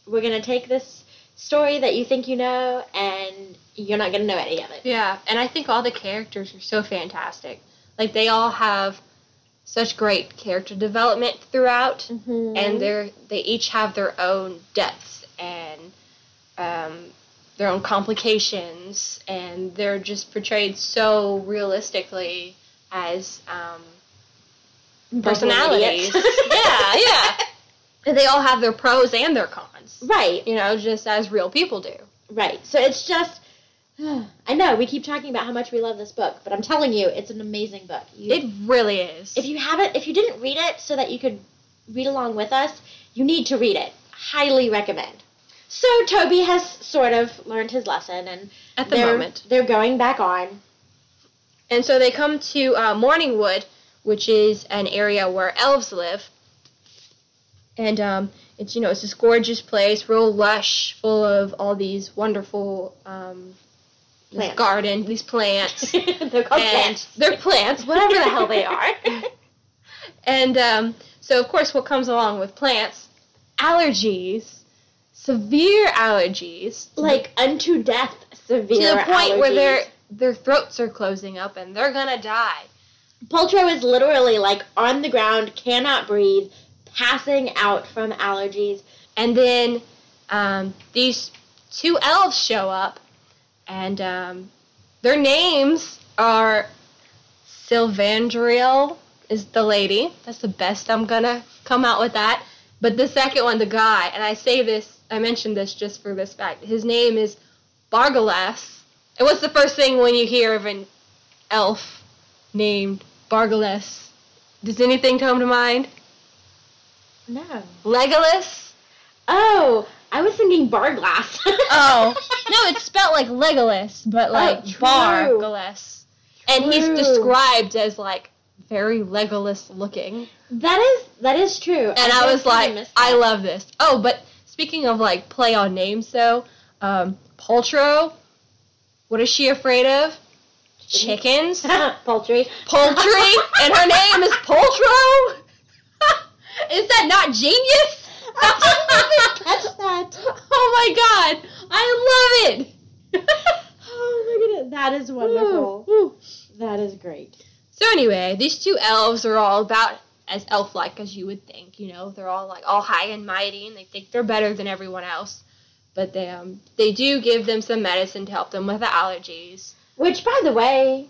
we're gonna take this story that you think you know, and you're not gonna know any of it. Yeah, and I think all the characters are so fantastic. Like they all have such great character development throughout, Mm-hmm. and they're they each have their own depths and um, their own complications, and they're just portrayed so realistically as um, personalities. yeah, yeah. And they all have their pros and their cons. Right. You know, just as real people do. Right. So it's just. I know we keep talking about how much we love this book, but I'm telling you, it's an amazing book. You, It really is. if you haven't, if you didn't read it so that you could read along with us, you need to read it. Highly recommend. So Toby has sort of learned his lesson, and At the moment. they're going back on. And so they come to uh, Morningwood, which is an area where elves live. And um, it's you know it's this gorgeous place, real lush, full of all these wonderful um, this garden, these plants, they're called and plants. they're plants, whatever the hell they are. and um, so of course, what comes along with plants? Allergies, severe allergies, like unto death, severe to the point where they're their throats are closing up and they're gonna die. Poltro is literally like on the ground, cannot breathe, passing out from allergies. And then um, these two elves show up, and um, their names are Sylvandriel is the lady. That's the best I'm gonna come out with that. But the second one, the guy, and I say this, I mentioned this just for this fact. His name is Bargalas. And what's the first thing when you hear of an elf named Bargalas? Does anything come to mind? No. Legolas? Oh, I was thinking Barglass. Oh, no, it's spelled like Legolas, but like true. Bargalas. And he's described as like very Legolas looking. That is that is true. And I was like, I love this. Oh, but speaking of like play on names though, um, Poltro, what is she afraid of? Chickens. poultry. Poultry, and her name is Poltro. is that not genius? I didn't catch that. Oh my god, I love it. Oh my goodness, that is wonderful. Ooh. That is great. So anyway, these two elves are all about as elf-like as you would think. You know, they're all like all high and mighty, and they think they're better than everyone else. But they um they do give them some medicine to help them with the allergies. Which, by the way,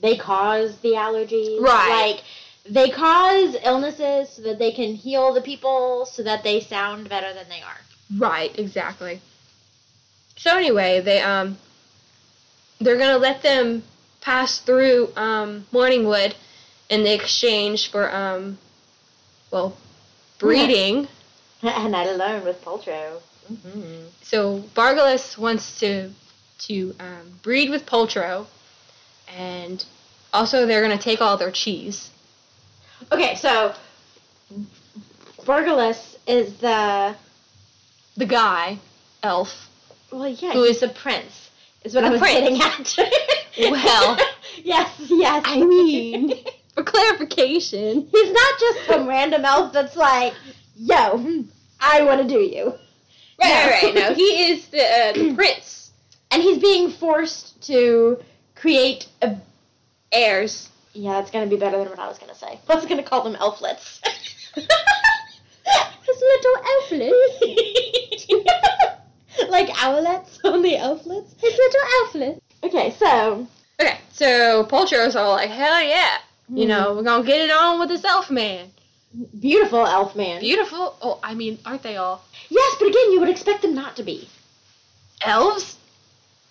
they cause the allergies. Right. Like they cause illnesses so that they can heal the people, so that they sound better than they are. Right, exactly. So anyway, they um they're gonna let them pass through um Morningwood in the exchange for um well breeding. and that alone with Poltro. So Bargalas wants to to um, breed with Poltro, and also they're gonna take all their cheese. Okay, so Bargalas is the The guy, elf. well, yeah, Who is- the prince? Is what I was prince. getting at. Well. yes, yes. I mean- For clarification, he's not just some random elf that's like, "Yo, I want to do you," right, right, right. No, he is the, uh, the prince. and he's being forced to create a. Heirs. Yeah, that's gonna be better than what I was gonna say. I was gonna call them elflets. His little elflet. like owlets on the elflets. His little elflets. Okay, so Okay, so Poltro's all like, hell yeah. You know, we're gonna get it on with this elf man. Beautiful elf man. Beautiful. Oh, I mean, aren't they all yes, but again, you would expect them not to be elves?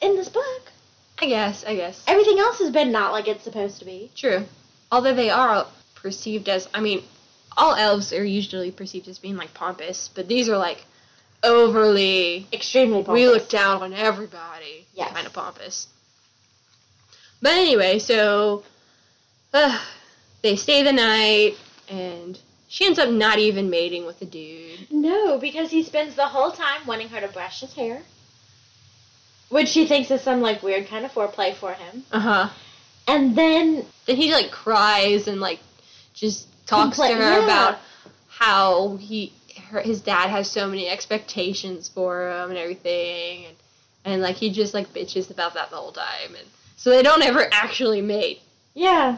in this book. I guess, I guess. Everything else has been not like it's supposed to be. True. Although they are perceived as, I mean, all elves are usually perceived as being like pompous, but these are like overly. Extremely pompous. We look down on everybody. Yes. Kind of pompous. But anyway, so uh, they stay the night, and she ends up not even mating with the dude. No, because he spends the whole time wanting her to brush his hair. Which she thinks is some like weird kind of foreplay for him. Uh huh. And then Then he like cries and like just talks Compla- to her yeah. about how he her, his dad has so many expectations for him and everything and and like he just like bitches about that the whole time and so they don't ever actually mate. yeah.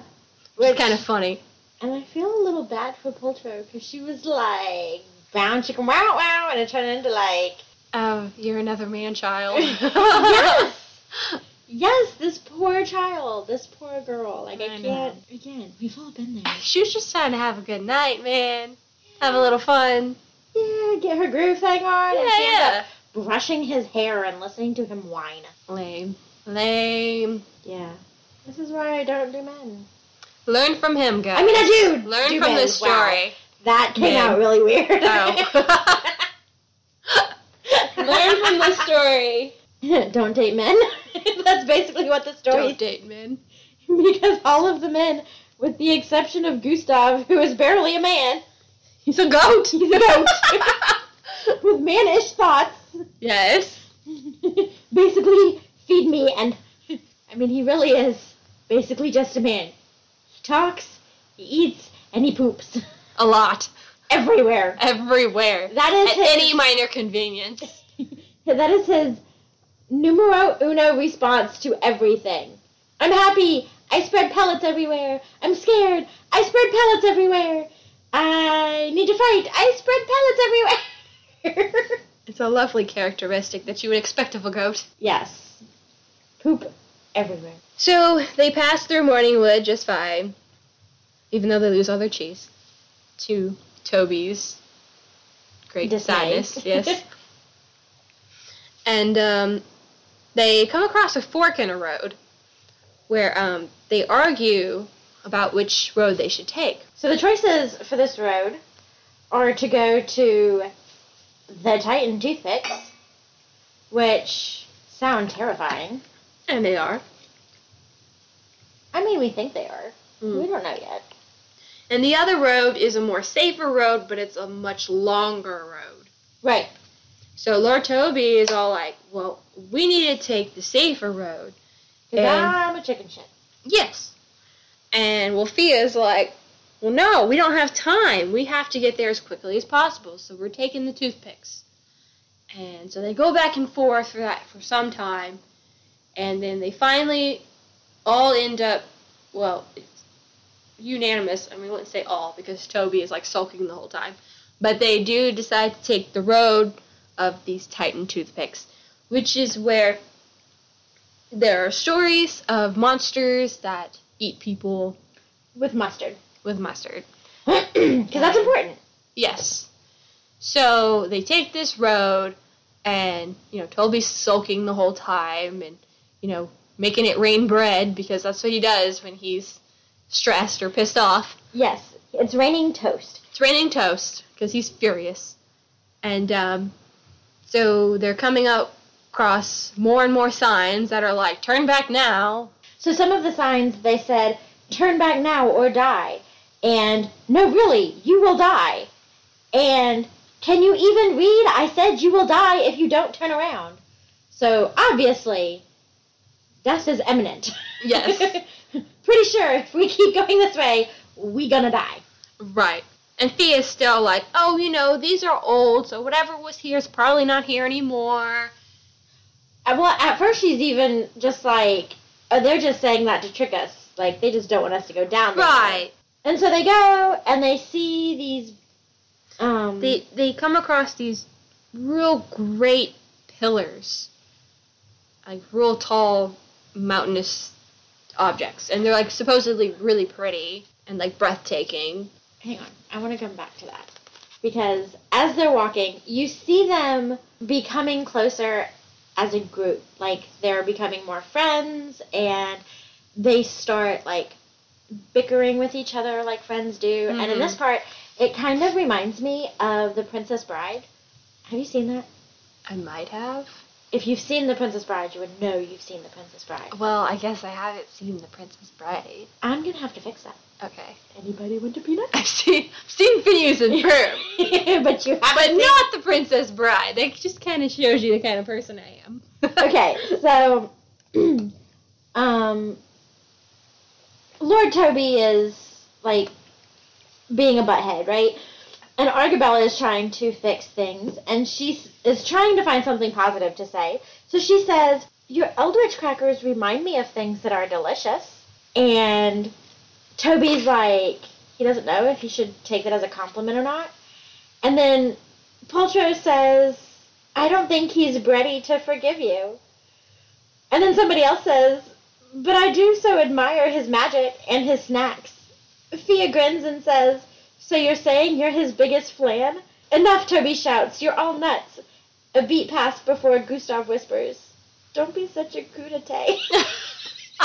Which is kind of funny. And I feel a little bad for Poltro because she was like bound chicken wow wow and it turned into like Oh, you're another man child. Yes! Yes, this poor child, this poor girl. Like I, I can't again, we've all been there. She was just trying to have a good night, man. Have a little fun. Yeah, get her groove thing on and she ends Yeah, up brushing his hair and listening to him whine. Lame. Lame. Yeah. This is why I don't do men. Learn from him, guys. I mean I do Learn from this Wow. story. That came Men. out really weird. Oh. Learn from this story. don't date men. That's basically what the story Don't date men. because all of the men, with the exception of Gustave, who is barely a man, He's a goat. he's a goat with mannish thoughts. yes. basically, feed me, and I mean, he really is basically just a man. He talks, he eats, and he poops A lot. everywhere. Everywhere. That is At his, any minor convenience. that is his numero uno response to everything. I'm happy. I spread pellets everywhere. I'm scared. I spread pellets everywhere. I need to fight. I spread pellets everywhere. It's a lovely characteristic that you would expect of a goat. yes. Poop everywhere. So they pass through Morningwood just fine, even though they lose all their cheese. To Toby's great Dismay. sadness, yes. and um, they come across a fork in a road where um, they argue about which road they should take. So the choices for this road are to go to the Titan Toothpicks, which sound terrifying. And they are. I mean, we think they are. Mm. We don't know yet. And the other road is a more safer road, but it's a much longer road. Right. So Lord Toby is all like, well, we need to take the safer road. Because I'm a chicken shit. Yes. And Wolfia's like, well, no, we don't have time. We have to get there as quickly as possible. So we're taking the toothpicks. And so they go back and forth for that for some time. And then they finally all end up, well, it's unanimous. I mean, I wouldn't say all because Toby is like sulking the whole time. But they do decide to take the road of these Titan toothpicks, which is where there are stories of monsters that eat people With mustard. with mustard. Because that's important. Yes. So they take this road, and you know Toby's sulking the whole time, and you know making it rain bread because that's what he does when he's stressed or pissed off. Yes. It's raining toast. It's raining toast because he's furious, and um, so they're coming up across more and more signs that are like "Turn back now." So some of the signs they said, turn back now or die. And no, really, you will die. And can you even read? I said you will die if you don't turn around. So obviously, death is imminent. Yes. Pretty sure if we keep going this way, we gonna die. Right. And Fia's still like, oh, you know, these are old, so whatever was here is probably not here anymore. Uh, Well, at first she's even just like, oh, they're just saying that to trick us. Like they just don't want us to go down there. Right. And so they go and they see these. Um, They they come across these real great pillars, like real tall, mountainous objects, and they're like supposedly really pretty and like breathtaking. hang on, I want to come back to that because as they're walking, you see them becoming closer as a group. Like they're becoming more friends, and they start like bickering with each other like friends do. And in Mhm. this part, it kind of reminds me of The Princess Bride. Have you seen that? I might have. If you've seen The Princess Bride, you would know you've seen The Princess Bride. Well, I guess I haven't seen The Princess Bride. I'm gonna have to fix that. Okay. Anybody want to peanut? I've seen seen Phineas and Ferb. but you haven't. But seen- not the Princess Bride. That just kind of shows you the kind of person I am. okay, so um Lord Toby is like being a butthead, right? And Argabella is trying to fix things and she is trying to find something positive to say. So she says, "Your Eldritch crackers remind me of things that are delicious." And Toby's like, he doesn't know if he should take that as a compliment or not. And then Poltro says, I don't think he's ready to forgive you. And then somebody else says, But I do so admire his magic and his snacks. Fia grins and says, So you're saying you're his biggest flan? Enough, Toby shouts. You're all nuts. A beat passed before Gustave whispers, Don't be such a crudité.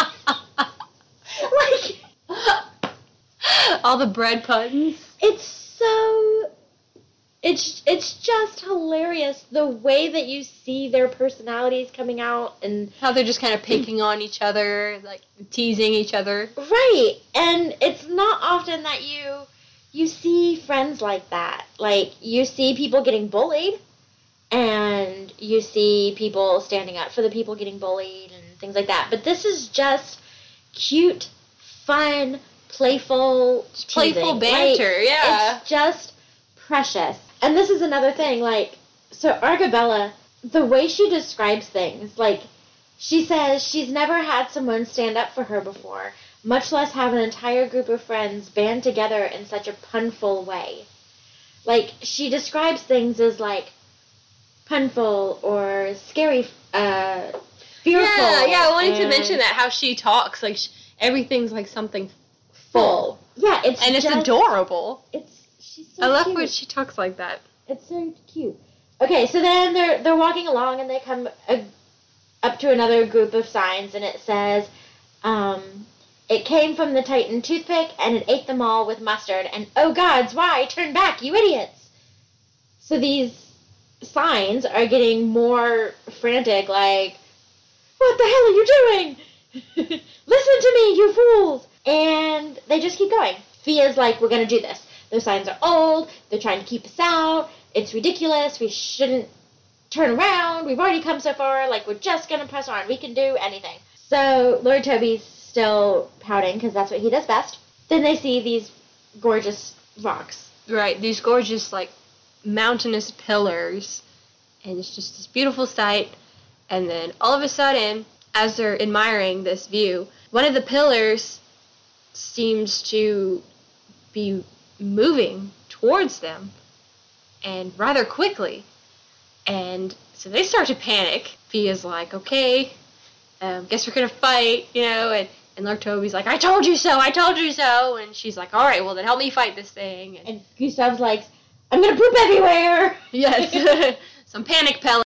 like, All the bread puns. it's so it's it's just hilarious the way that you see their personalities coming out and How they're just kind of picking on each other, like teasing each other. right and it's not often that you you see friends like that like you see people getting bullied and you see people standing up for the people getting bullied and things like that but this is just cute fun playful Playful banter, Like, yeah. it's just precious. And this is another thing, like, so Argabella the way she describes things, like she says she's never had someone stand up for her before, much less have an entire group of friends band together in such a punful way. Like she describes things as like punful or scary, uh, fearful. Yeah, yeah. I wanted to mention that how she talks, like sh- everything's like something full, Yeah, it's and it's just- adorable. It's she's so I love cute. when she talks like that. It's so cute. Okay, so then they're they're walking along and they come uh, up to another group of signs and it says, um, "It came from the Titan toothpick and it ate them all with mustard." And oh gods, why turn back, you idiots! So these signs are getting more frantic, like, "What the hell are you doing? Listen to me, you fools!" And they just keep going. Fia's like, "We're gonna do this." Those signs are old. They're trying to keep us out. It's ridiculous. We shouldn't turn around. We've already come so far. Like, we're just to press on. We can do anything. So, Lord Toby's still pouting because that's what he does best. Then they see these gorgeous rocks. Right, these gorgeous like mountainous pillars, and it's just this beautiful sight. And then all of a sudden, as they're admiring this view, one of the pillars seems to be moving towards them, and rather quickly. And so they start to panic. Fia's like, "Okay, um, guess we're gonna fight," you know, and. And Lord Toby's like, I told you so, I told you so. And she's like, all right, well, then help me fight this thing. And And Gustave's like, I'm going to poop everywhere. Yes. Some panic pellets.